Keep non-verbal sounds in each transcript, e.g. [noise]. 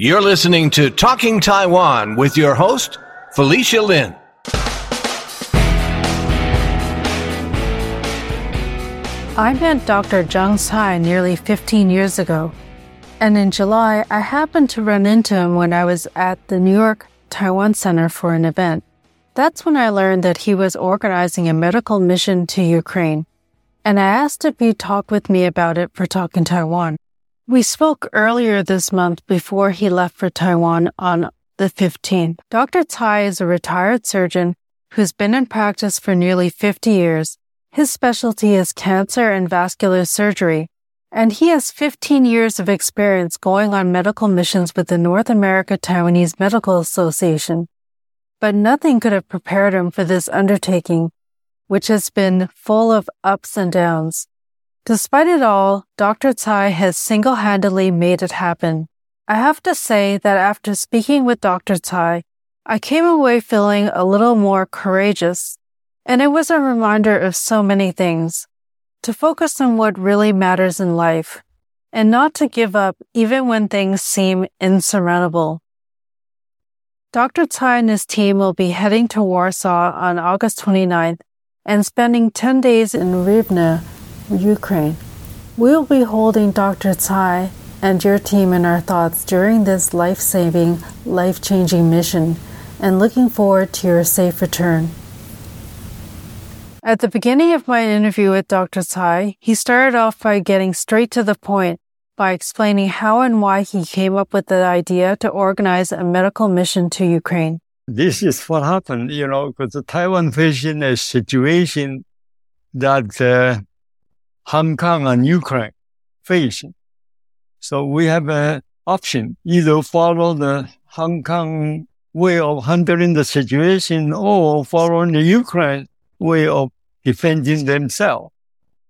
You're listening to Talking Taiwan with your host, Felicia Lin. I met Dr. Jung Tsai nearly 15 years ago, and in July, I happened to run into him when I was at the New York Taiwan Center for an event. That's when I learned that he was organizing a medical mission to Ukraine, and I asked if he'd talk with me about it for Talking Taiwan. We spoke earlier this month before he left for Taiwan on the 15th. Dr. Tsai is a retired surgeon who's been in practice for nearly 50 years his specialty is cancer and vascular surgery, and he has 15 years of experience going on medical missions with the North America Taiwanese Medical Association. But nothing could have prepared him for this undertaking, which has been full of ups and downs. Despite it all, Dr. Tsai has single-handedly made it happen. I have to say that after speaking with Dr. Tsai, I came away feeling a little more courageous and it was a reminder of so many things to focus on what really matters in life and not to give up even when things seem insurmountable. Dr. Tsai and his team will be heading to Warsaw on August 29th and spending 10 days in Rivne, Ukraine. We'll be holding Dr. Tsai and your team in our thoughts during this life saving, life changing mission and looking forward to your safe return. At the beginning of my interview with Dr. Tsai, he started off by getting straight to the point by explaining how and why he came up with the idea to organize a medical mission to Ukraine. This is what happened, you know, because the Taiwan facing a situation that uh, Hong Kong and Ukraine facing. So we have an option, either follow the Hong Kong way of handling the situation or follow the Ukraine way of defending themselves.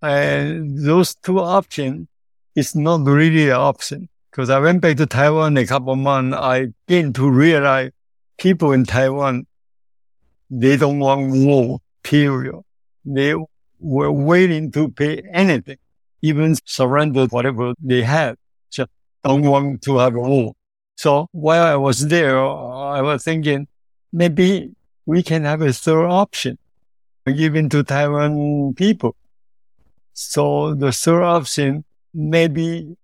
And those two options is not really an option. Because I went back to Taiwan a couple of months, I came to realize people in Taiwan, they don't want war, period. They were waiting to pay anything, even surrender whatever they had. Just don't want to have a war. So while I was there, I was thinking maybe we can have a third option given to Taiwan people. So the third option may be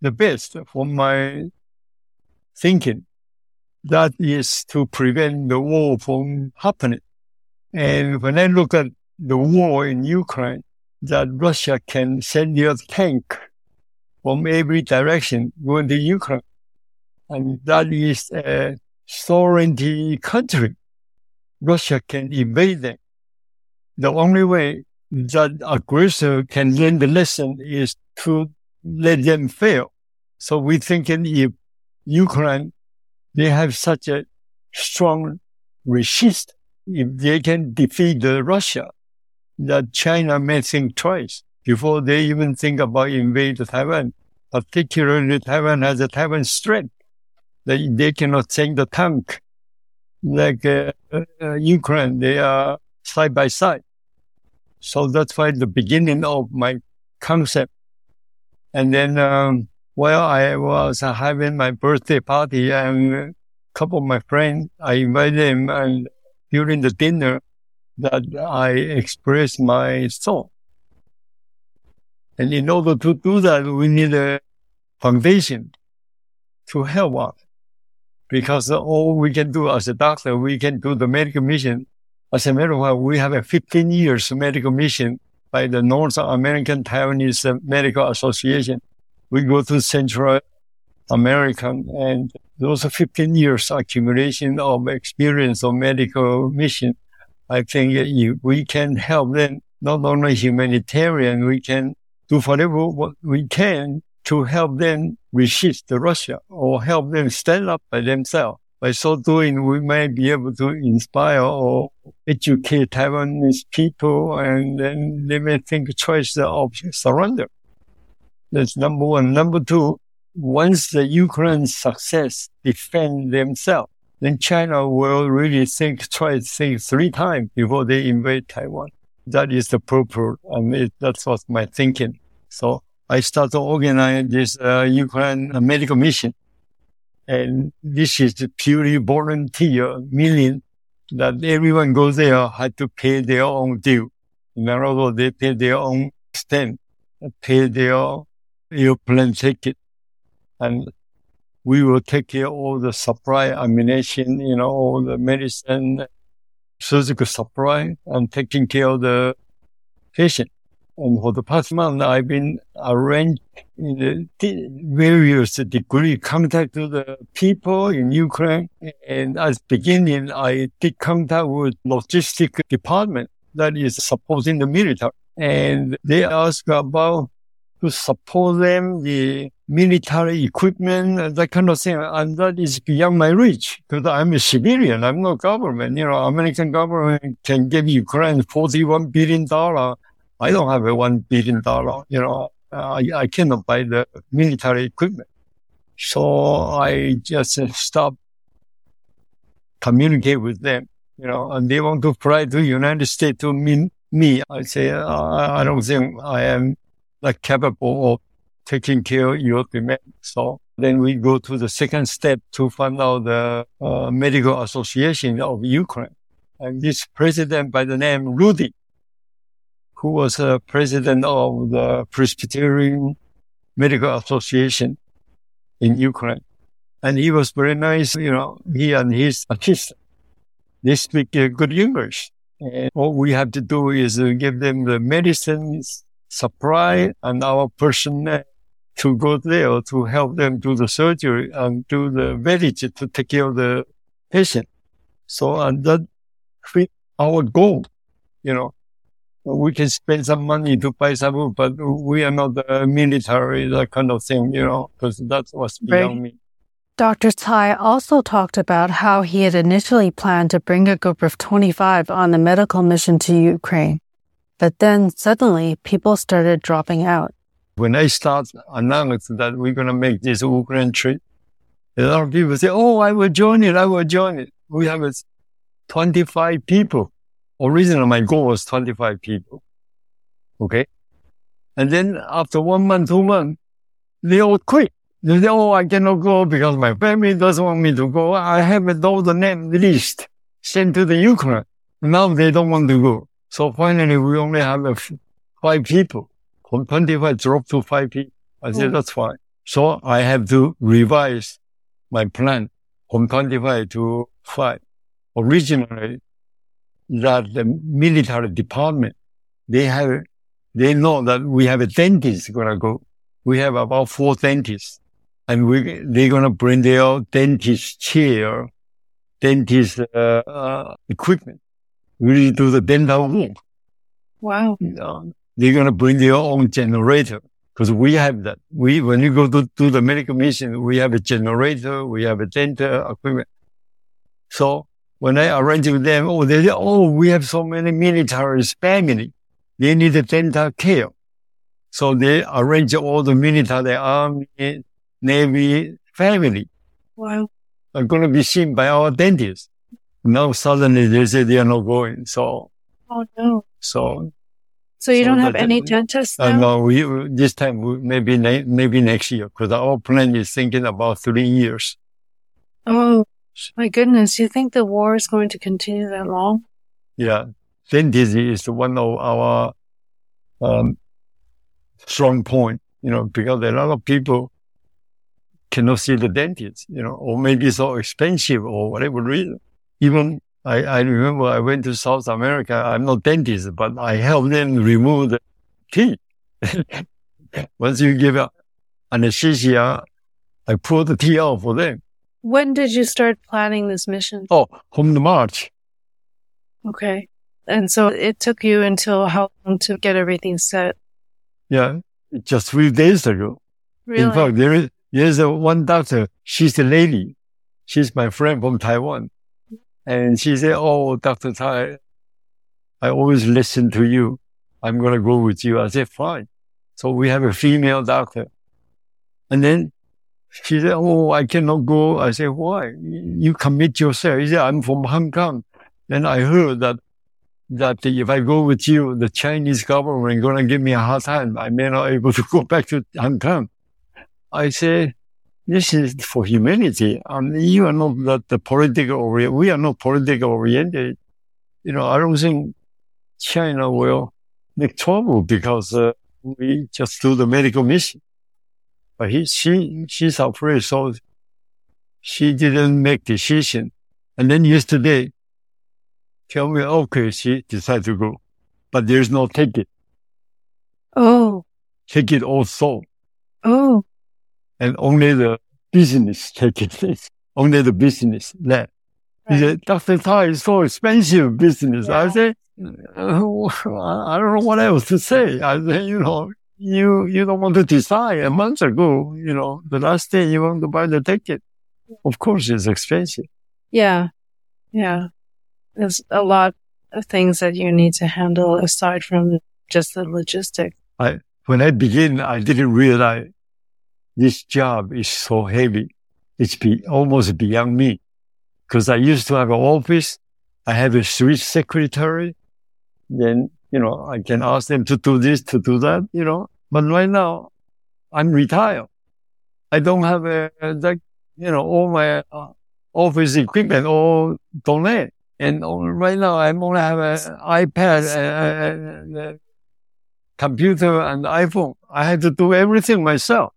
the best for my thinking. That is to prevent the war from happening. And when I look at the war in Ukraine, that Russia can send their tank from every direction going to Ukraine. And that is a sovereignty country. Russia can invade them the only way that aggressor can learn the lesson is to let them fail. So we thinking if Ukraine, they have such a strong resist, if they can defeat the Russia, that China may think twice before they even think about invading Taiwan. Particularly Taiwan has a Taiwan strength. They, they cannot send the tank like uh, uh, Ukraine. They are side by side. So that's why the beginning of my concept. And then, um, while I was having my birthday party and a couple of my friends, I invited them and during the dinner that I express my thought. And in order to do that, we need a foundation to help us. Because all we can do as a doctor, we can do the medical mission as a matter of fact, we have a 15 years medical mission by the North American Taiwanese Medical Association. We go to Central America and those are 15 years accumulation of experience of medical mission. I think we can help them, not only humanitarian, we can do whatever what we can to help them resist the Russia or help them stand up by themselves. By so doing, we may be able to inspire or educate Taiwanese people, and then they may think twice of surrender. That's number one. Number two, once the Ukraine success defend themselves, then China will really think twice, think three times before they invade Taiwan. That is the purpose. Mean, that's what my thinking. So I started to organize this uh, Ukraine medical mission And this is purely volunteer, meaning that everyone goes there had to pay their own due. In other words, they pay their own stamp, pay their airplane ticket, and we will take care of all the supply, ammunition, you know, all the medicine, surgical supply, and taking care of the patient. And for the past month, I've been arranged in the various degree contact to the people in Ukraine. And as beginning, I did contact with logistic department that is supporting the military. And they ask about to support them, the military equipment, that kind of thing. And that is beyond my reach because I'm a civilian. I'm not government. You know, American government can give Ukraine $41 billion. I don't have a $1 billion. You know, I, I cannot buy the military equipment. So I just stop communicate with them, you know, and they want to fly to United States to meet me. I say, uh, I don't think I am like capable of taking care of your demand. So then we go to the second step to find out the uh, medical association of Ukraine. And this president by the name Rudy, who was a president of the Presbyterian Medical Association in Ukraine. And he was very nice, you know, he and his assistant. They speak uh, good English. And all we have to do is uh, give them the medicines, supply and our personnel to go there to help them do the surgery and do the village to take care of the patient. So, and that fit our goal, you know. We can spend some money to buy some food, but we are not the military, that kind of thing, you know, because that was beyond right. me. Dr. Tsai also talked about how he had initially planned to bring a group of 25 on a medical mission to Ukraine. But then suddenly people started dropping out. When I start announcing that we're going to make this Ukraine trip, a lot of people say, Oh, I will join it. I will join it. We have 25 people. Originally, my goal was 25 people. Okay. And then after one month, two months, they all quit. They say, Oh, I cannot go because my family doesn't want me to go. I have all the name list sent to the Ukraine. Now they don't want to go. So finally, we only have five people. From 25 dropped to five people. I said, mm. that's fine. So I have to revise my plan from 25 to five. Originally, that the military department, they have, they know that we have a dentist gonna go. We have about four dentists and we, they're gonna bring their dentist chair, dentist, uh, uh, equipment really do the dental work. Wow. they're going to bring their own generator because we have that. We, when you go to do the medical mission, we have a generator, we have a dental equipment. So when I arrange with them, oh, they say, oh, we have so many military family. They need a dental care. So they arrange all the military, army, navy family. Wow. Are going to be seen by our dentists. Now suddenly they say they are not going. So, oh no. So, so you so don't have any dentists? Uh, no, we, this time, we, maybe, maybe next year, because our plan is thinking about three years. Oh, my goodness. You think the war is going to continue that long? Yeah. Dentist is one of our, um, strong point, you know, because a lot of people cannot see the dentist, you know, or maybe it's so expensive or whatever reason even I, I remember I went to South America. I'm not dentist, but I helped them remove the teeth. [laughs] Once you give an anesthesia, I pull the teeth out for them. When did you start planning this mission? Oh, home to March. Okay. And so it took you until how long to get everything set? Yeah, just three days ago. Really? In fact, there is, there's a one doctor. She's a lady. She's my friend from Taiwan. And she said, Oh, Dr. Tsai, I always listen to you. I'm going to go with you. I said, fine. So we have a female doctor. And then she said, Oh, I cannot go. I said, why? You commit yourself. He said, I'm from Hong Kong. Then I heard that, that if I go with you, the Chinese government going to give me a hard time. I may not able to go back to Hong Kong. I said, this is for humanity. I mean, you are not that the political. We are not political oriented. You know, I don't think China will make trouble because uh, we just do the medical mission. But he, she, she's afraid, so she didn't make decision. And then yesterday, tell me, okay, she decided to go, but there's no ticket. Oh, Ticket also, oh, and only the business ticket. [laughs] only the business left. He said, Dr. Tsai is so expensive business. I Yeah. said, "Uh, I don't know what else to say. I said, you know, you, you don't want to decide a month ago, you know, the last day you want to buy the ticket. Of course, it's expensive. Yeah. Yeah. There's a lot of things that you need to handle aside from just the logistics. I, when I began, I didn't realize this job is so heavy. It's be, almost beyond me. Cause I used to have an office. I have a Swiss secretary. Then, you know, I can ask them to do this, to do that, you know. But right now, I'm retired. I don't have a, that, you know, all my uh, office equipment all donate. And right now, I only have an iPad, uh, uh, uh, computer and iPhone. I had to do everything myself,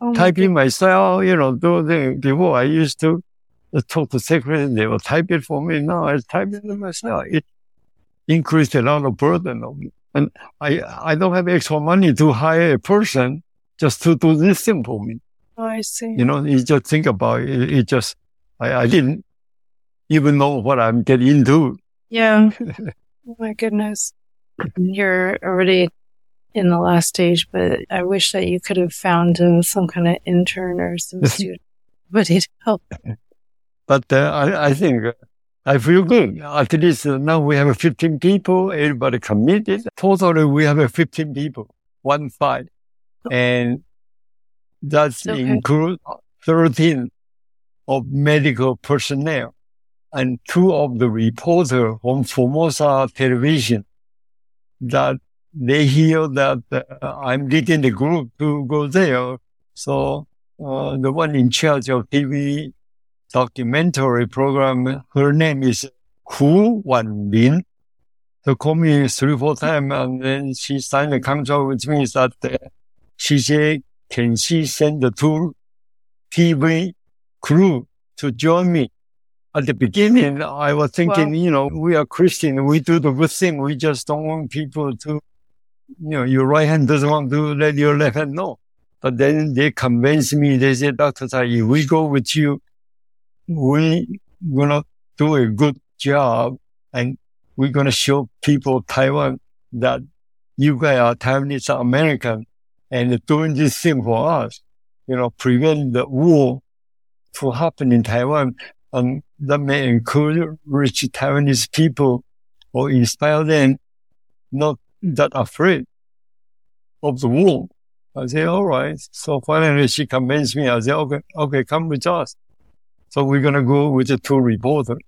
Oh, my typing myself, you know, do the, before I used to talk to secretary, and they will type it for me. Now I type it myself. It increased a lot of burden on me. And I, I don't have extra money to hire a person just to do this thing for me. Oh, I see. You know, you just think about it. It, it just, I, I didn't even know what I'm getting into. Yeah. [laughs] oh my goodness. You're already in the last stage, but I wish that you could have found uh, some kind of intern or some [laughs] student, but it helped. But uh, I, I think uh, I feel good. At least uh, now we have 15 people, everybody committed. Totally, we have uh, 15 people, one five. And that's Okay. include 13 of medical personnel and two of the reporter from Formosa television that they hear that uh, I'm leading the group to go there. So uh, the one in charge of TV documentary program. Her name is Hu Wan Min. They called me three, four times and then she signed a contract with me that uh, she said, can she send the two TV crew to join me? At the beginning, I was thinking, Wow. you know, we are Christian. We do the good thing. We just don't want people to, you know, your right hand doesn't want to let your left hand know. But then they convinced me. They said, Dr. Tsai, if we go with you, we gonna do a good job and we're gonna show people Taiwan that you guys are Taiwanese American and doing this thing for us, you know, prevent the war to happen in Taiwan. And that may encourage rich Taiwanese people or inspire them not that afraid of the war. I say, all right. So finally she convinced me. I said, okay, okay, come with us. So we're going to go with the two reporters.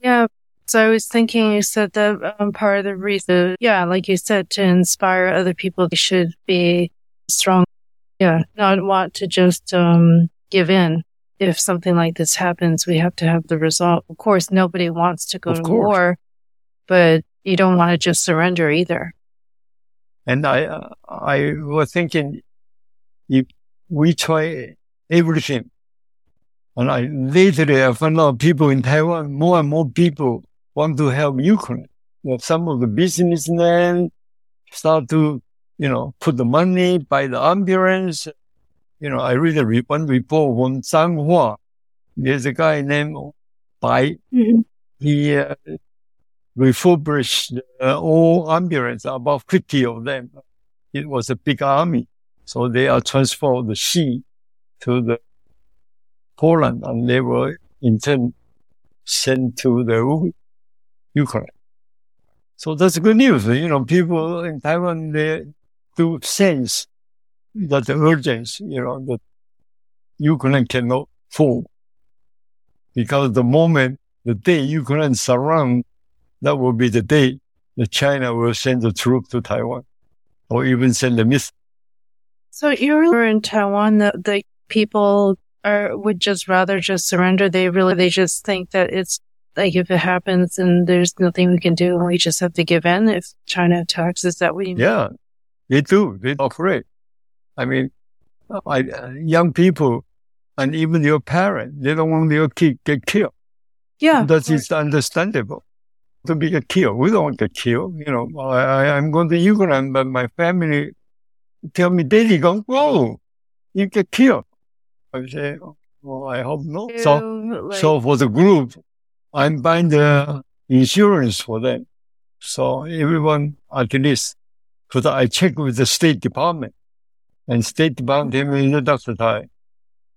Yeah. So I was thinking, you said that um, part of the reason, yeah, like you said, to inspire other people, they should be strong. Yeah. Not want to just, um, give in. If something like this happens, we have to have the result. Of course, nobody wants to go Of to course. war, but you don't want to just surrender either. And I, uh, I was thinking if we try everything and I lately I found out people in Taiwan, more and more people want to help Ukraine. You know, some of the businessmen start to, you know, put the money, buy the ambulance. You know, I read a re- one report from Changhua. There's a guy named Bai. He uh, refurbished uh, all ambulance, about 50 of them. It was a big army. So they are transferred the sea to the Poland and they were in turn sent to the Ukraine. So that's good news. You know, people in Taiwan, they do sense that the urgency, you know, that Ukraine cannot fall. Because the moment, the day Ukraine surround, that will be the day that China will send the troop to Taiwan or even send a missile. So you were in Taiwan, the, the people are would just rather just surrender. They really they just think that it's like if it happens and there's nothing we can do, we just have to give in if China attacks. Is that what you mean? Yeah, they do. They're afraid. I mean, I, uh, young people and even your parents, they don't want their kid get killed. Yeah. That is understandable. To be get killed. We don't want to get killed. You know, I, I, am going to Ukraine, but my family tell me, Daddy, go, go. You get killed. I say, well, I hope not. So, like, so for the group, I'm buying the insurance for them. So everyone at least, because I check with the State Department and State Department tell me, Dr. Tsai,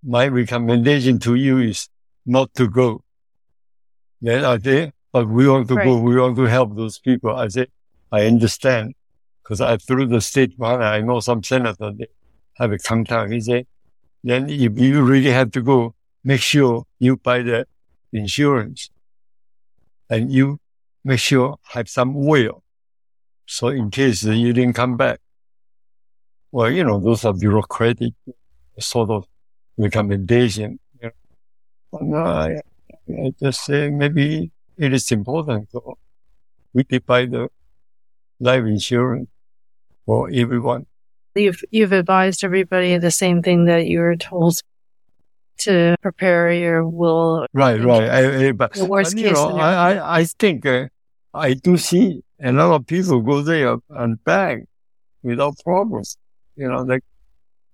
my recommendation to you is not to go. Then I say, but we want to right. go, we want to help those people. I say, I understand because I through the State Department, I know some senators they have a contact. He say, then if you really have to go, make sure you buy the insurance and you make sure have some will. So in case you didn't come back, well, you know, those are bureaucratic sort of recommendation. You know. I, I just say maybe it is important. We buy the life insurance for everyone. You've, you've advised everybody the same thing that you were told to prepare your will. Right, right. I, I, but, the worst case know, I, I, I think uh, I do see a lot of people go there and back without problems. You know, like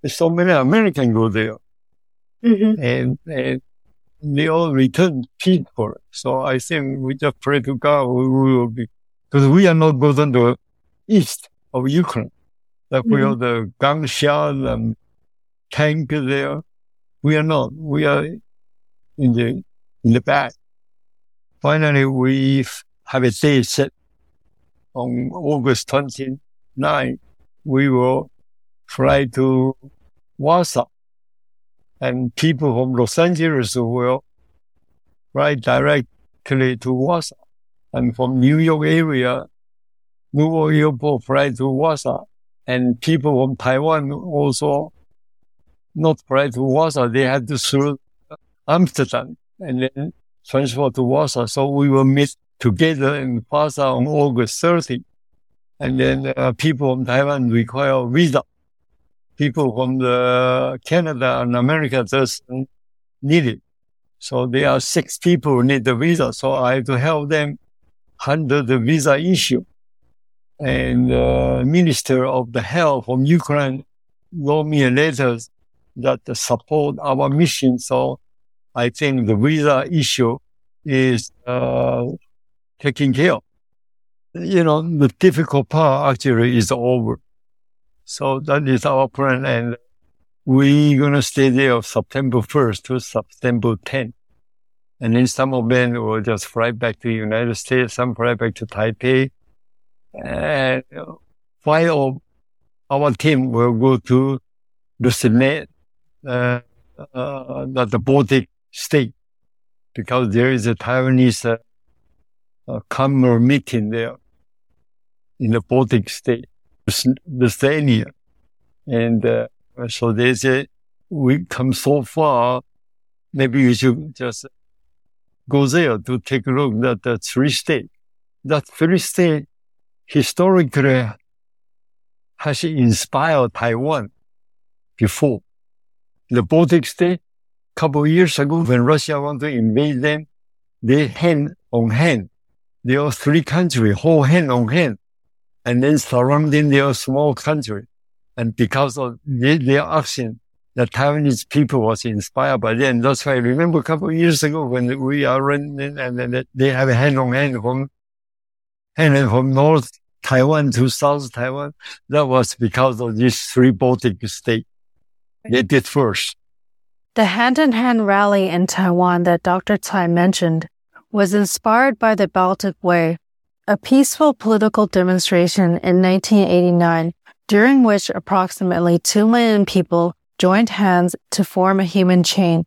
so many Americans go there. Mm-hmm. And, and they all return peaceful. So I think we just pray to God we will be, because we are not going to the east of Ukraine. Like mm-hmm. we are the gunshot and tank there. We are not. We are in the, in the back. Finally, we have a day set on August 29. We will fly to Warsaw and people from Los Angeles will fly directly to Warsaw. And from New York area, Newark Airport fly to Warsaw and people from Taiwan also not fly to Warsaw. They had to through Amsterdam and then transfer to Warsaw. So we will meet together in Warsaw on August 30. And then uh, people from Taiwan require visa. People from the Canada and America just need it. So there are six people who need the visa. So I have to help them handle the visa issue and uh, Minister of the Health from Ukraine wrote me a letter that support our mission. So I think the visa issue is uh, taken care of. You know, the difficult part actually is over. So that is our plan. And we're going to stay there September 1st to September 10th. And then some of them will just fly back to the United States, some fly back to Taipei, and five of our team will go to the Senate, uh, uh, the Baltic state, because there is a Taiwanese uh, uh, meeting there in the Baltic state, Lithuania. And uh, so they say, we come so far, maybe you should just go there to take a look at the three state. That three state historically has inspired Taiwan before. The Baltic state, couple years ago, when Russia wanted to invade them, they hand on hand. There are three countries, whole hand on hand, and then surrounding their small country. And because of their action, the Taiwanese people was inspired by them. That's why I remember a couple of years ago when we are running and they have a hand on hand from and from North Taiwan to South Taiwan, that was because of these three Baltic states. They did first. The hand in hand rally in Taiwan that Dr. Tsai mentioned was inspired by the Baltic Way, a peaceful political demonstration in 1989 during which approximately 2 million people joined hands to form a human chain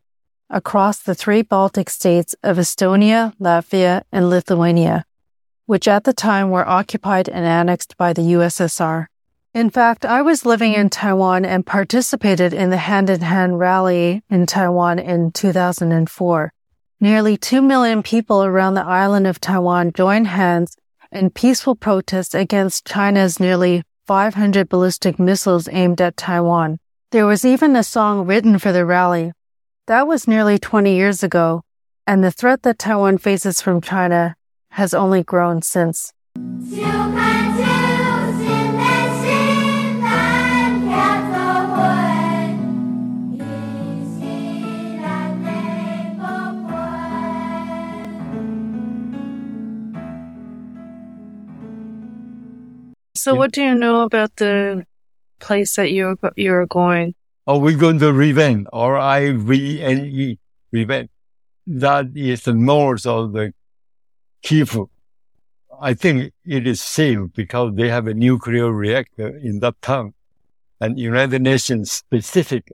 across the three Baltic states of Estonia, Latvia, and Lithuania which at the time were occupied and annexed by the USSR. In fact, I was living in Taiwan and participated in the hand in hand rally in Taiwan in 2004. Nearly 2 million people around the island of Taiwan joined hands in peaceful protest against China's nearly 500 ballistic missiles aimed at Taiwan. There was even a song written for the rally. That was nearly 20 years ago, and the threat that Taiwan faces from China has only grown since. So, what do you know about the place that you're you're going? Oh, we're going to Rivne, R I V N E, Rivne. That is the north of the Kyiv. I think it is safe because they have a nuclear reactor in that town, and United Nations specific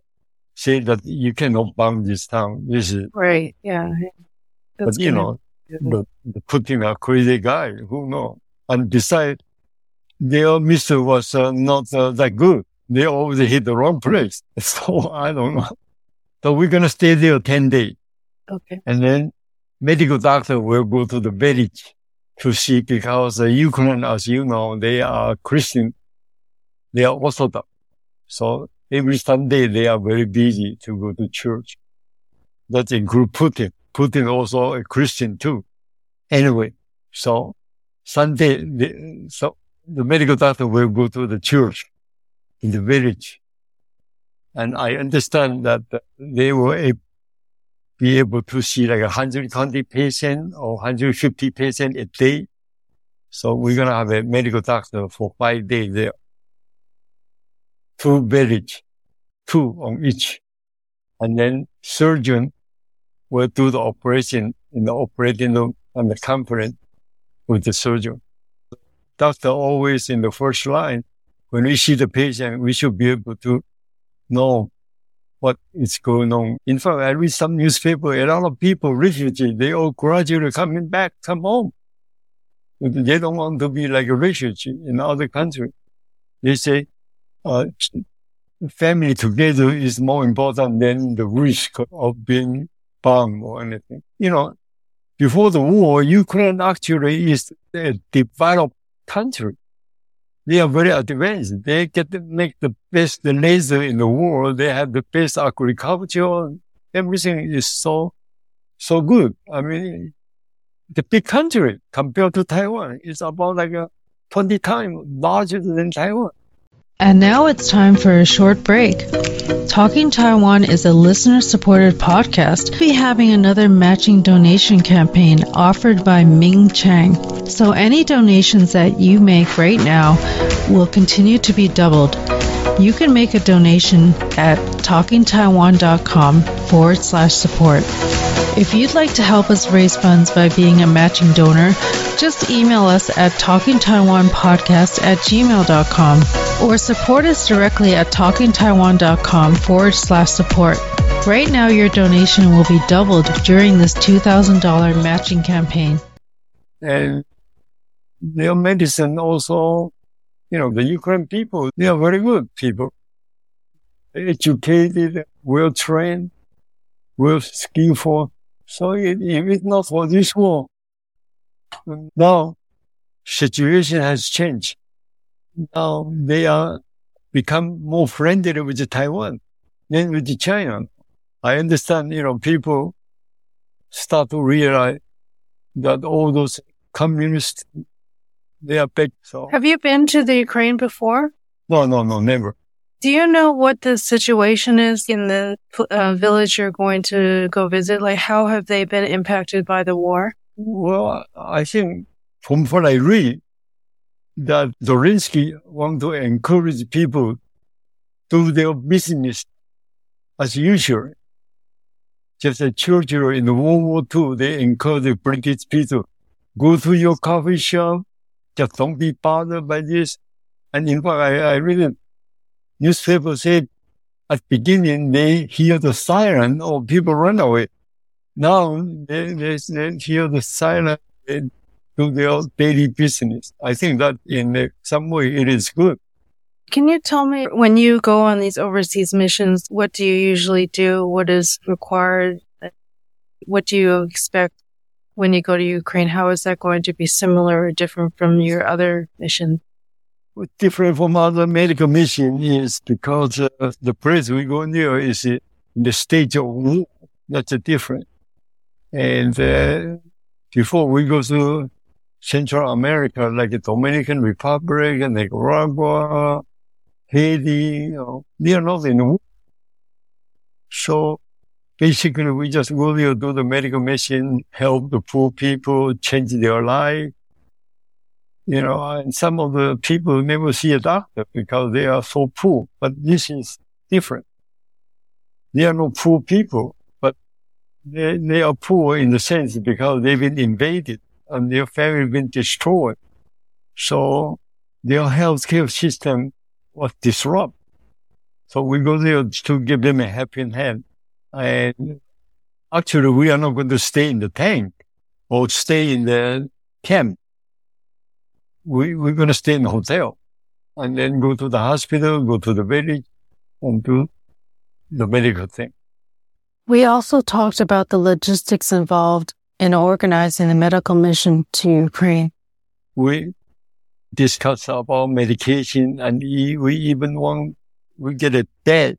say that you cannot bomb this town. This is right. Yeah. That's but you know, the, the Putin a crazy guy. Who knows? And besides, their missile was uh, not uh, that good. They always hit the wrong place. [laughs] So I don't know. So we're going to stay there 10 days. Okay. And then medical doctor will go to the village to see because uh, Ukraine, as you know, they are Christian. They are Orthodox. So every Sunday they are very busy to go to church. That includes Putin. Putin also a Christian too. Anyway, so Sunday, so the medical doctor will go to the church in the village. And I understand that they will be able to see like 120 patients or 150 patients a day. So we're going to have a medical doctor for five days there. Two village, two on each. And then surgeon will do the operation in the operating room and the conference with the surgeon doctor always in the first line. When we see the patient, we should be able to know what is going on. In fact, I read some newspaper, a lot of people, refugees, they all gradually coming back, come home. They don't want to be like a refugee in other country. They say, uh, family together is more important than the risk of being bombed or anything. You know, before the war, Ukraine actually is a developed country. They are very advanced. They get to make the best laser in the world. They have the best agriculture. Everything is so, so good. I mean, the big country compared to Taiwan is about like a 20 times larger than Taiwan. And now it's time for a short break. Talking Taiwan is a listener supported podcast. We'll be having another matching donation campaign offered by Ming Chang. So any donations that you make right now will continue to be doubled. You can make a donation at talkingtaiwan.com forward slash support. If you'd like to help us raise funds by being a matching donor, just email us at talkingtaiwanpodcast at gmail.com or support us directly at talkingtaiwan.com forward slash support. Right now, your donation will be doubled during this $2,000 matching campaign. And their medicine also you know, the Ukraine people, they are very good people. Educated, well trained, well skillful. So if it's not for this war, now situation has changed. Now they are become more friendly with Taiwan than with the China. I understand, you know, people start to realize that all those communist they are big. So have you been to the Ukraine before? No, no, no, never. Do you know what the situation is in the uh, village you're going to go visit? Like, how have they been impacted by the war? Well, I think from what I read, that Zelensky want to encourage people to do their business as usual. Just as Churchill in World War II, they encourage British people, go to your coffee shop, just don't be bothered by this. And in fact, I, I read a newspaper said at beginning they hear the siren or people run away. Now they, they, they hear the siren and do their daily business. I think that in some way it is good. Can you tell me when you go on these overseas missions, what do you usually do? What is required? What do you expect when you go to Ukraine? How is that going to be similar or different from your other mission? Different from other medical mission is because uh, the place we go near is in the stage of war. That's a different. And uh, before we go to Central America, like the Dominican Republic and Nicaragua, Haiti, you know, they are not in war. So basically we just go there, do the medical mission, help the poor people, change their life. You know, and some of the people never see a doctor because they are so poor, but this is different. They are not poor people, but they, they are poor in the sense because they've been invaded and their family been destroyed. So their healthcare system was disrupted. So we go there to give them a helping hand. And actually, we are not going to stay in the tank or stay in the camp. We, we're going to stay in the hotel and then go to the hospital, go to the village and do the medical thing. We also talked about the logistics involved in organizing the medical mission to Ukraine. We discussed about medication and we even want, we get a bed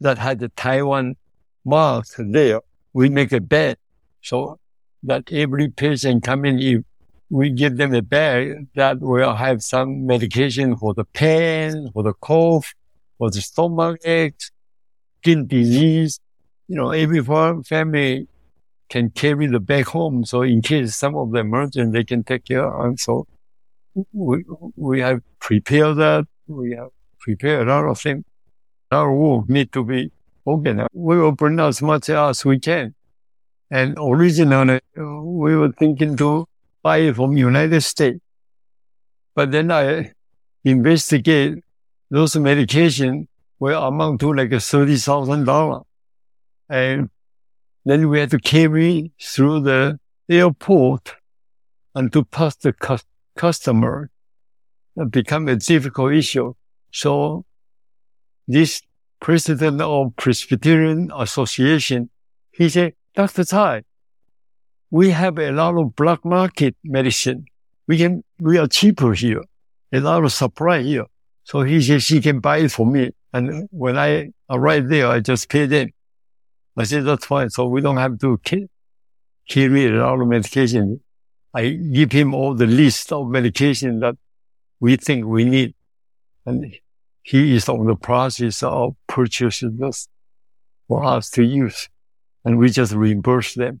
that had the Taiwan mark there. We make a bed so that every patient coming in, we give them a bag that will have some medication for the pain, for the cough, for the stomach aches, skin disease. You know, every family can carry the bag home. So in case some of the emergency, they can take care. And so we, we have prepared that. We have prepared a lot of things. Our work need to be organized. We will bring as much as we can. And originally, we were thinking to buy it from United States. But then I investigate those medication will amount to like $30,000. And then we had to carry through the airport and to pass the cu- customer. It become a difficult issue. So this president of Presbyterian Association, he said, Dr. Tsai, we have a lot of black market medicine. We can, we are cheaper here. A lot of supply here. So he said, she can buy it for me. And when I arrive there, I just pay them. I said, that's fine. So we don't have to carry a lot of medication. I give him all the list of medication that we think we need. And he is on the process of purchasing this for us to use. And we just reimburse them.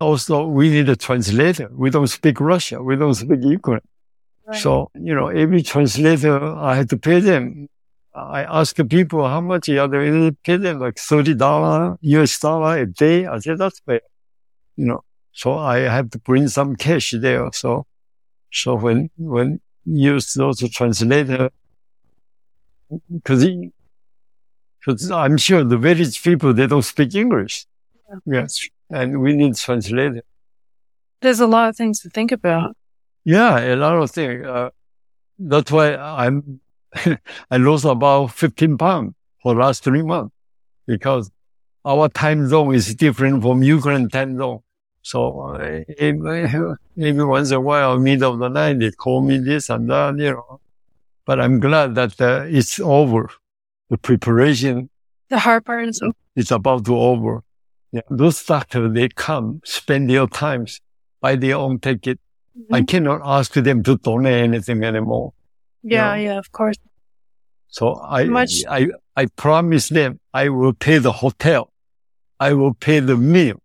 Also, we need a translator. We don't speak Russian. We don't speak Ukraine. Right. So, you know, every translator, I had to pay them I ask people how much are they pay them like thirty dollar US dollar a day. I said that's fair, you know. So I have to bring some cash there. So, so when when use those translator, because because I'm sure the village people they don't speak English. Yes, and we need translator. There's a lot of things to think about. Yeah, a lot of things. Uh, that's why I'm [laughs] I lost about 15 pounds for the last three months because our time zone is different from Ukraine time zone. So uh, every [laughs] once in a while, middle of the night, they call me this and that, you know. But I'm glad that uh, it's over. The preparation. The hard part is over. It's about to over. Yeah. Those doctors, they come, spend their times, buy their own ticket. Mm-hmm. I cannot ask them to donate anything anymore. Yeah, you know? yeah, of course. So I, Much... I, I promise them I will pay the hotel. I will pay the meal.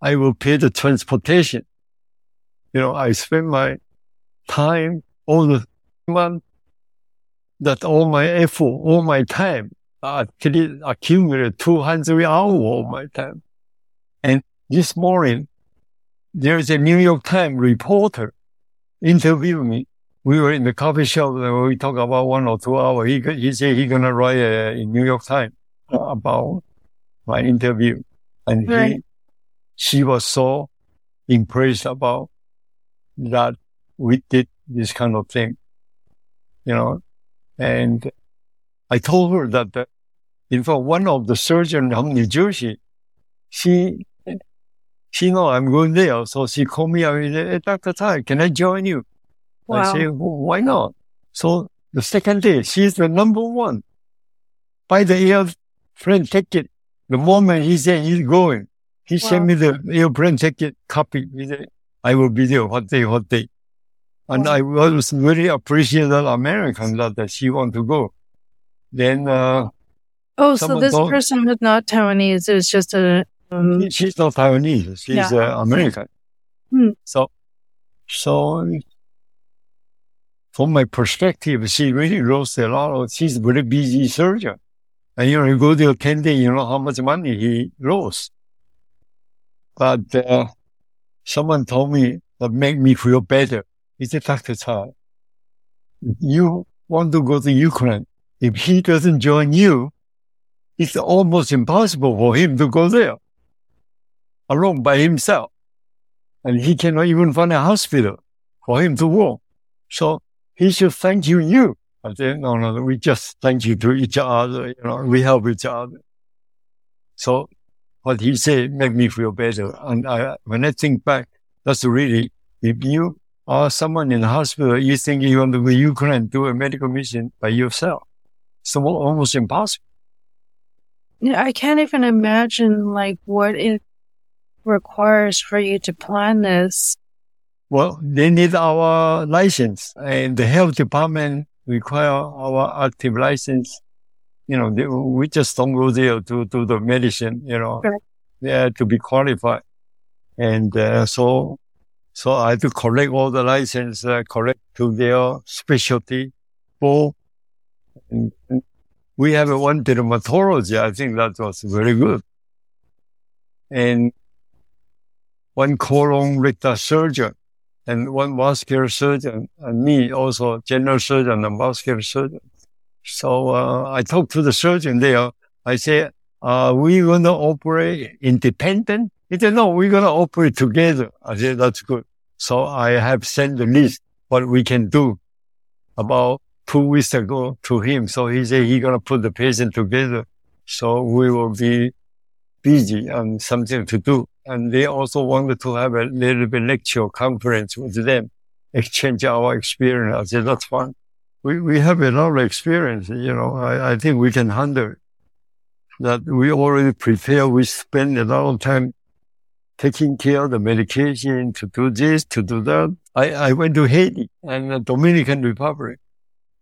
I will pay the transportation. You know, I spend my time, all the month, that all my effort, all my time, actually accumulated 200 hours of my time. And this morning, there is a New York Times reporter interviewing me we were in the coffee shop and we talked about one or two hours. He, he said he's going to write a, a, New York Times about my interview. And right. he, she was so impressed about that we did this kind of thing. You know, And I told her that, in fact, one of the surgeons from New Jersey, she, she know I'm going there. So she called me up and said, hey, Dr. Tsai, can I join you? Wow. I say, well, why not? So the second day, she's the number one. Buy the airplane ticket. The moment he said he's going, he sent me the airplane ticket copy. He said, I will be there what day, what day. And I was very appreciative American that, she want to go. Then, uh, Oh, so this told- person was not Taiwanese. It was just a. Um, she- she's not Taiwanese. She's Yeah. uh, American. Hmm. So, so from my perspective, she really lost a lot of, she's a very busy surgeon. And you know, you go to Kennedy, you know how much money he lost. But, uh, someone told me that made me feel better. He said, Dr. Tsai, you want to go to Ukraine. If he doesn't join you, it's almost impossible for him to go there alone by himself. And he cannot even find a hospital for him to work. So he should thank you, you. I said, no, no, no, we just thank you to each other. You know, we help each other. So what he said made me feel better. And I, when I think back, that's really, if you are someone in the hospital, you think you want to go Ukraine, do a medical mission by yourself. It's almost impossible. yeah, I can't even imagine like what it requires for you to plan this. Well, they need our license and the health department require our active license. You know, they, we just don't go there to do the medicine, you know, Right. yeah, to be qualified. And, uh, so, so I had to collect all the license, uh, correct to their specialty for, and, and we have one dermatology. I think that was very good. And one colon rectal surgeon and one vascular surgeon, and me also general surgeon and vascular surgeon. So uh, I talked to the surgeon there. I said, "Are we going to operate independent?" He said, "No, we're going to operate together." I said, "That's good." So I have sent the list what we can do about two weeks ago to him. So he said he's going to put the patient together. So we will be busy and something to do. And they also wanted to have a little bit lecture conference with them, exchange our experience. I said, that's fine. We, we have a lot of experience, you know, I, I think we can handle it. That we already prepare. We spend a lot of time taking care of the medication to do this, to do that. I, I went to Haiti and the Dominican Republic.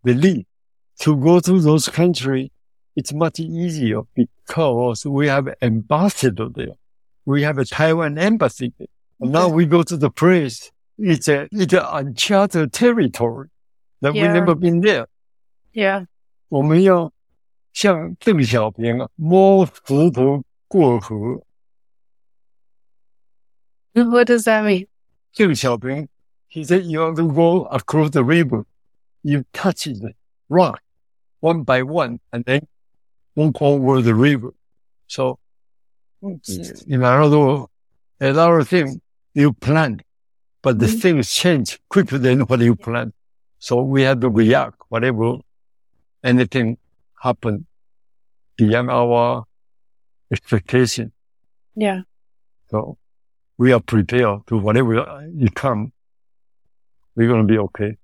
Believe to go to those countries, it's much easier because we have ambassador there. We have a Taiwan embassy there. And now we go to the place. It's a, it's an uncharted territory that we Yeah. never been there. Yeah. 我们要像邓小平啊，摸石头过河。 what does that mean? Deng Xiaoping, he said you have to go across the river. You touch the rock one by one and then walk over the river. So in another word, a lot of things you plan, but the mm-hmm. things change quicker than what you plan. So we had to react whatever anything happened beyond our expectation. Yeah. So we are prepared to whatever it come. We're going to be okay.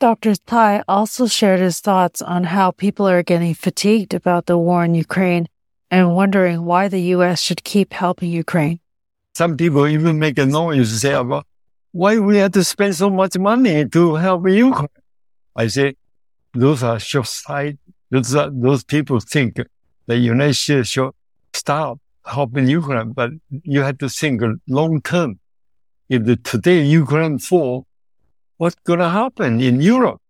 Dr. Tsai also shared his thoughts on how people are getting fatigued about the war in Ukraine and wondering why the U.S. should keep helping Ukraine. Some people even make a noise say about why we have to spend so much money to help Ukraine. I say those are short sighted. Those are, those people think the United States should stop helping Ukraine, but you have to think long term. If the, today Ukraine fall, what's going to happen in Europe?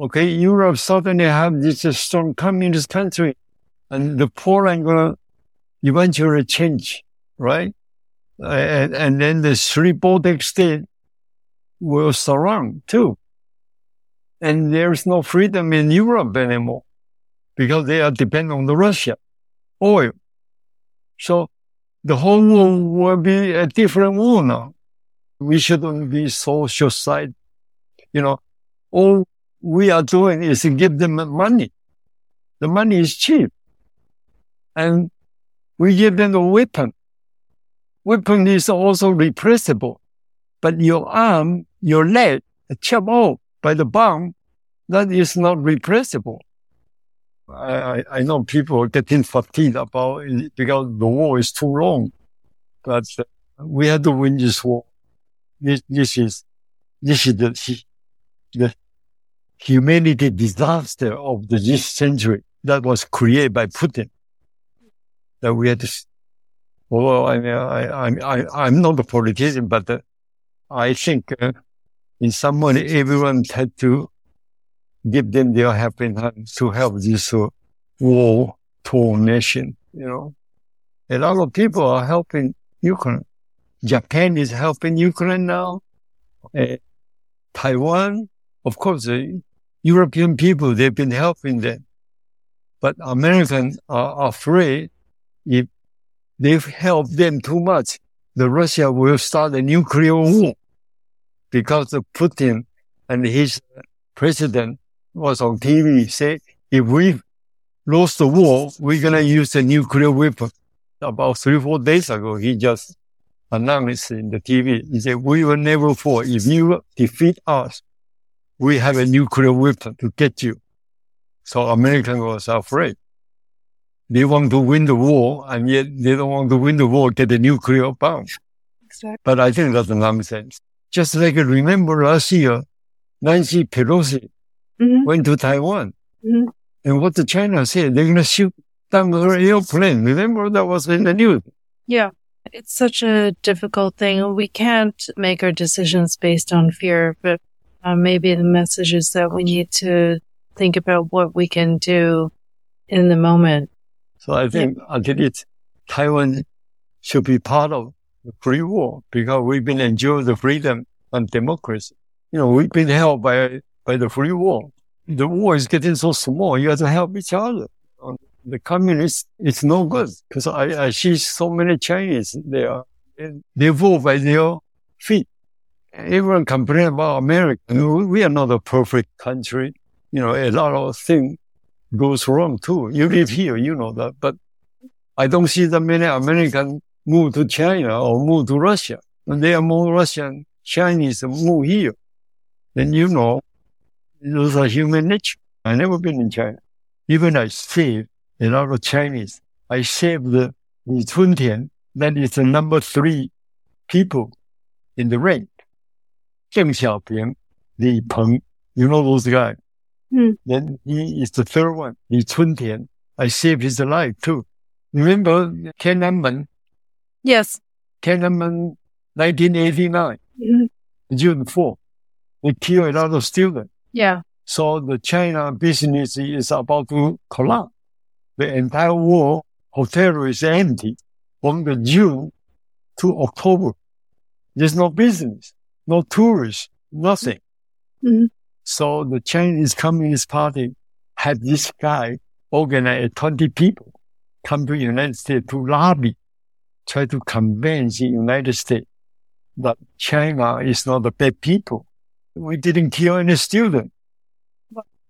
Okay, Europe suddenly have this uh, strong communist country, and the Poland going to eventually change, right? And, and then the three Baltic states will surround too. And there's no freedom in Europe anymore because they are dependent on the Russia oil. So the whole world will be a different world now. We shouldn't be so short-sighted. You know, all we are doing is to give them money. The money is cheap. And we give them a weapon. Weapon is also repressible. But your arm, your leg, chopped off by the bomb, that is not repressible. I, I know people are getting fatigued about it because the war is too long. But uh, we had to win this war. This, this is, this is the, the humanity disaster of the, this century that was created by Putin. That we had to, well, I mean, I, I, I'm not a politician, but uh, I think uh, in some way everyone had to give them their helping hand to help this uh, war torn nation, you know. A lot of people are helping Ukraine. Japan is helping Ukraine now. Uh, Taiwan, of course, European people, they've been helping them. But Americans are afraid if they help them too much, the Russia will start a nuclear war because of Putin and his president was on TV say, if we lose the war, we're going to use a nuclear weapon. About three, four days ago, he just announced in the TV. He said, we will never fall. If you defeat us, we have a nuclear weapon to get you. So American was afraid. They want to win the war, and yet they don't want to win the war, get a nuclear bomb. Exactly. But I think that's nonsense. Just like remember last year, Nancy Pelosi mm-hmm. went to Taiwan. Mm-hmm. And what the China said, they're going to shoot down her airplane. Remember that was in the news. Yeah. It's such a difficult thing. We can't make our decisions based on fear, but uh, maybe the message is that we need to think about what we can do in the moment. So I think until it, Taiwan should be part of the free world because we've been enjoying the freedom and democracy. You know, we've been held by by the free world. The war is getting so small. You have to help each other. The communists, it's no good because I, I see so many Chinese there. They vote by their feet. Everyone complain about America. We are not a perfect country. You know, a lot of things goes wrong too. You live here, you know that, but I don't see that many Americans move to China or move to Russia. And there are more Russian Chinese move here. Then you know those are human nature. I never been in China. Even I saved a lot of Chinese. I saved the Li Chuntian. That is the number three people in the rank. Deng Xiaoping, Li Peng, you know those guys. Mm. Then he is the third one, Li Chuntian. I saved his life too. Remember Tiananmen? Yes. Tiananmen, 1989, mm-hmm. June 4. They killed a lot of students. Yeah. So the China business is about to collapse. The entire world hotel is empty from the June to October. There's no business, no tourists, nothing. Mm-hmm. So the Chinese Communist Party had this guy organize 20 people come to the United States to lobby, try to convince the United States that China is not a bad people we didn't kill any student.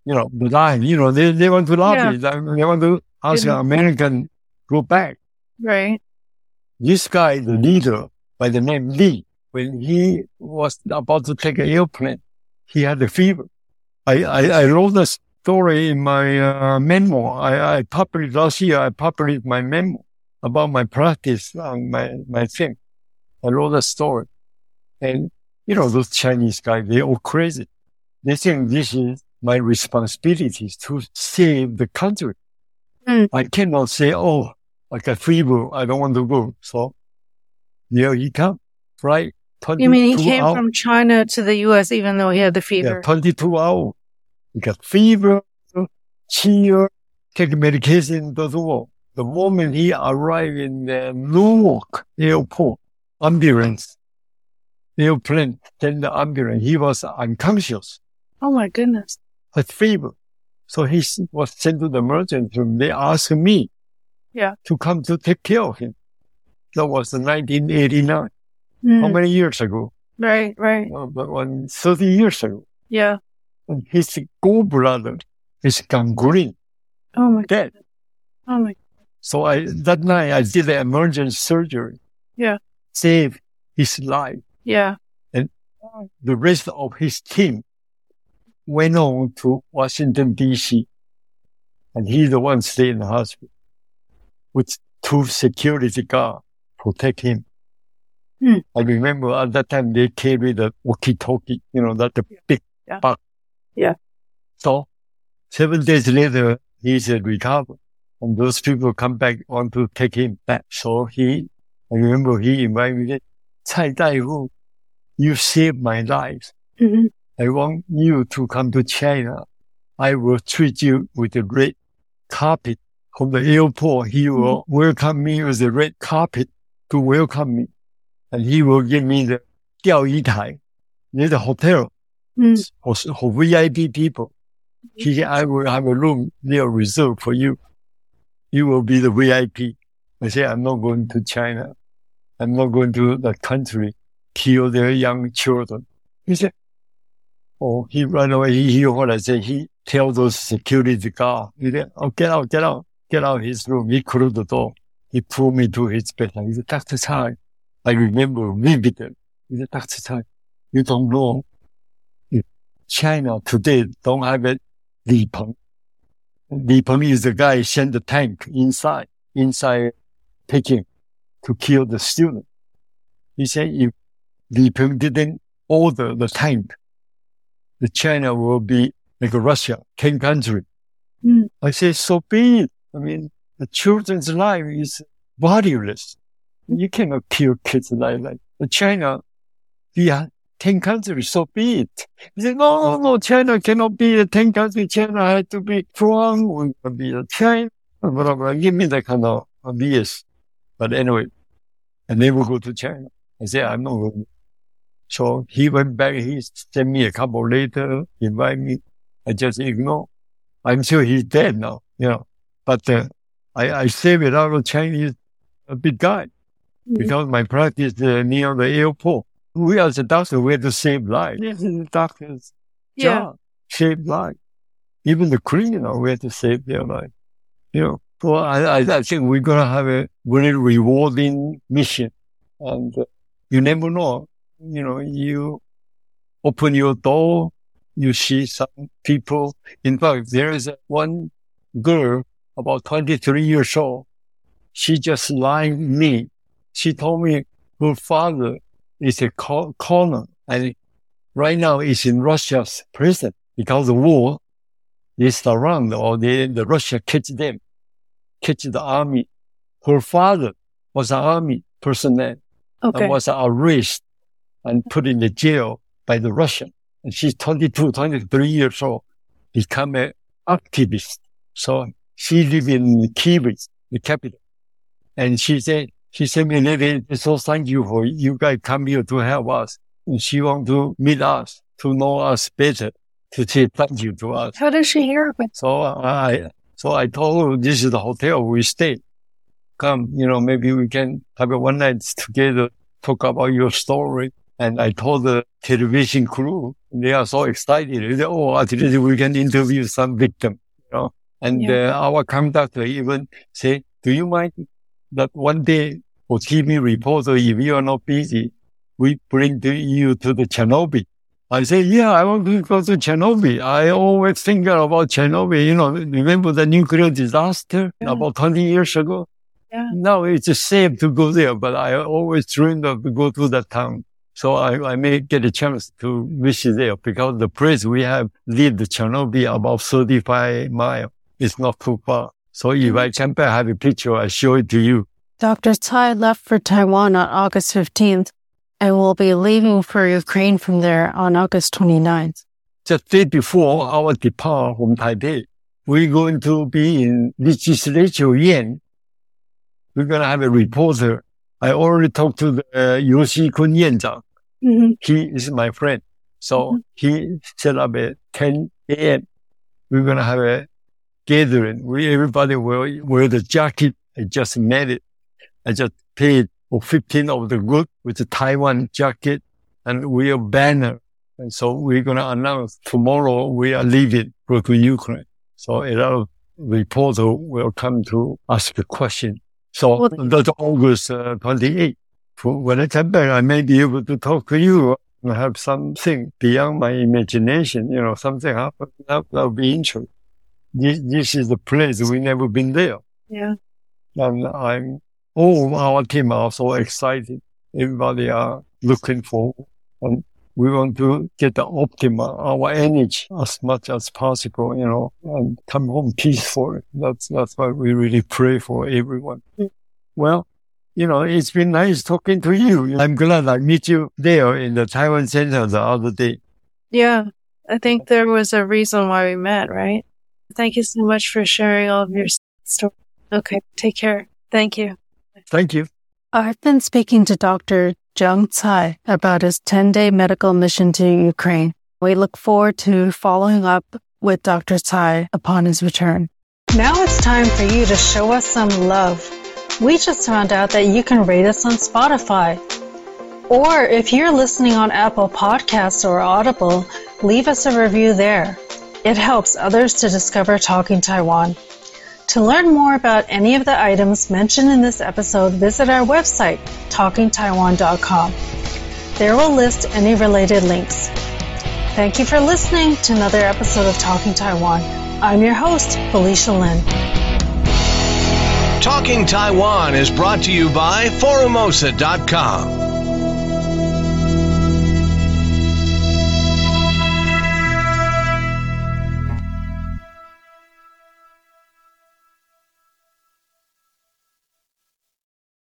You know, the line, you know, they, they want to lobby. Yeah. They want to ask an American go back. Right. This guy, the leader by the name Lee, when he was about to take an airplane, he had a fever. I, I, I wrote a story in my uh, memoir. I, I published last year. I published my memoir about my practice and my, my thing. I wrote a story and you know, those Chinese guys, they're all crazy. They think this is my responsibility to save the country. Mm. I cannot say, oh, like a fever, I don't want to go. So here he come, right? You mean he came hours. from China to the U.S. even though he had the fever? Yeah, 22 hours. He got fever, cheer, take medication, doesn't work. The moment he arrived in the Newark airport, ambulance airplane, then the ambulance. He was unconscious. Oh my goodness. A fever. So he was sent to the emergency room. They asked me yeah. to come to take care of him. That was 1989. Mm. How many years ago? Right, right. Uh, but one, 30 years ago. Yeah. And his gallbladder is gangrene, Oh my, dead. oh my. So I, that night I did the emergency surgery. Yeah. Save his life. Yeah. And the rest of his team went on to Washington DC and he the one stayed in the hospital with two security guards protect him. Hmm. I remember at that time they carried a walkie-talkie, you know, that the big Yeah. box. Yeah. So seven days later, he's recovered and those people come back want to take him back. So he, I remember he invited me, Cai Daifu, you saved my life. hmm I want you to come to China. I will treat you with a red carpet from the airport. He will welcome me with a red carpet to welcome me. And he will give me the 钓鱼台 near the hotel Mm. for, for VIP people. He said, I will have a room there reserved for you. You will be the VIP. I said, I'm not going to China. I'm not going to the country, kill their young children. He said, Oh, he ran away. He heard what I said. He tell those security guard, he said, oh, get out, get out, get out his room. He closed the door. He pulled me to his bed. He said, Dr. Tsai, I remember vividly. He said, Dr. Tsai, you don't know China today don't have a Li Peng. Li Peng is the guy sent the tank inside, inside Peking to kill the student. He said if Li Peng didn't order the tank, the China will be like Russia, king country. Mm. I say, so be it. I mean, the children's life is valueless. You cannot kill kids like that. China, are 10 countries, so be it. He said, no, no, no, China cannot be a 10 country. China has to be strong. We can be a China. Blah, blah. Give me that kind of BS. But anyway, I never go to China. I said, I'm not going. So he went back. He sent me a couple later, invite me. I just ignore. I'm sure he's dead now, you know. But uh, I, I saved it out of Chinese a big guy because my practice uh, near the airport. We as a doctor, we have to save lives. This is the doctor's Yeah. job, save lives. Even the criminal, we have to save their life. You know, so I, I, I think we're going to have a very rewarding mission. And uh, you never know, you know, you open your door, you see some people. In fact, there is one girl about 23 years old. She just lied me. She told me her father is a col- colonel and right now is in Russia's prison because the war is around or they, the Russia catch them, catch the army. Her father was an army personnel Okay. and was arrested and put in the jail by the Russian. And she's 22, 23 years old, become an activist. So she live in Kyiv, the capital. And she said, she sent me letter, so thank you for you guys come here to help us. And she want to meet us, to know us better, to say thank you to us. How does she hear about So I, so I told her this is the hotel we stay. Come, you know, maybe we can have a one night together, talk about your story. And I told the television crew, they are so excited. They, said, oh, at least we can interview some victim, you know. And Yeah. uh, our conductor even say, do you mind that one day for TV reporter, if you are not busy, we bring to you to the Chernobyl. I say, yeah, I want to go to Chernobyl. I always think about Chernobyl. You know, remember the nuclear disaster Yeah. about 20 years ago? Yeah. Now it's safe to go there, but I always dreamed of to go to that town. So I, I may get a chance to visit there because the place we have leave the Chernobyl about 35 miles. It's not too far. So if I can back, have a picture, I show it to you. Dr. Tsai left for Taiwan on August 15th and will be leaving for Ukraine from there on August 29th. Just day before our depart from Taipei, we're going to be in legislature Yuan. We're going to have a reporter. I already talked to the uh, You Si-kun. Mm-hmm. He is my friend. So he set up at 10 a.m. We're going to have a gathering. We, everybody will wear the jacket. I just made it. I just paid for 15 of the group with the Taiwan jacket and we a banner And so we're going to announce tomorrow we are leaving, go to Ukraine. So a lot of reporter will come to ask a question. So Well- that's August uh, 28th. When I come back, I may be able to talk to you and have something beyond my imagination. You know, something happen. That will be interesting. This, this is the place we never been there. Yeah. And I'm, all our team are so excited. Everybody are looking for, and we want to get the optimal, our energy as much as possible, you know, and come home peaceful. That's, that's why we really pray for everyone. Mm. Well, you know, it's been nice talking to you. [laughs] I'm glad I meet you there in the Taiwan Center the other day. Yeah. I think there was a reason why we met, right? Thank you so much for sharing all of your story. Okay. Take care. Thank you. Thank you. I've been speaking to Dr. Jung Tsai about his 10 day medical mission to Ukraine. We look forward to following up with Dr. Tsai upon his return. Now it's time for you to show us some love. We just found out that you can rate us on Spotify. Or if you're listening on Apple Podcasts or Audible, leave us a review there. It helps others to discover Talking Taiwan. To learn more about any of the items mentioned in this episode, visit our website, talkingtaiwan.com. There we'll list any related links. Thank you for listening to another episode of Talking Taiwan. I'm your host, Felicia Lin. Talking Taiwan is brought to you by Forumosa.com.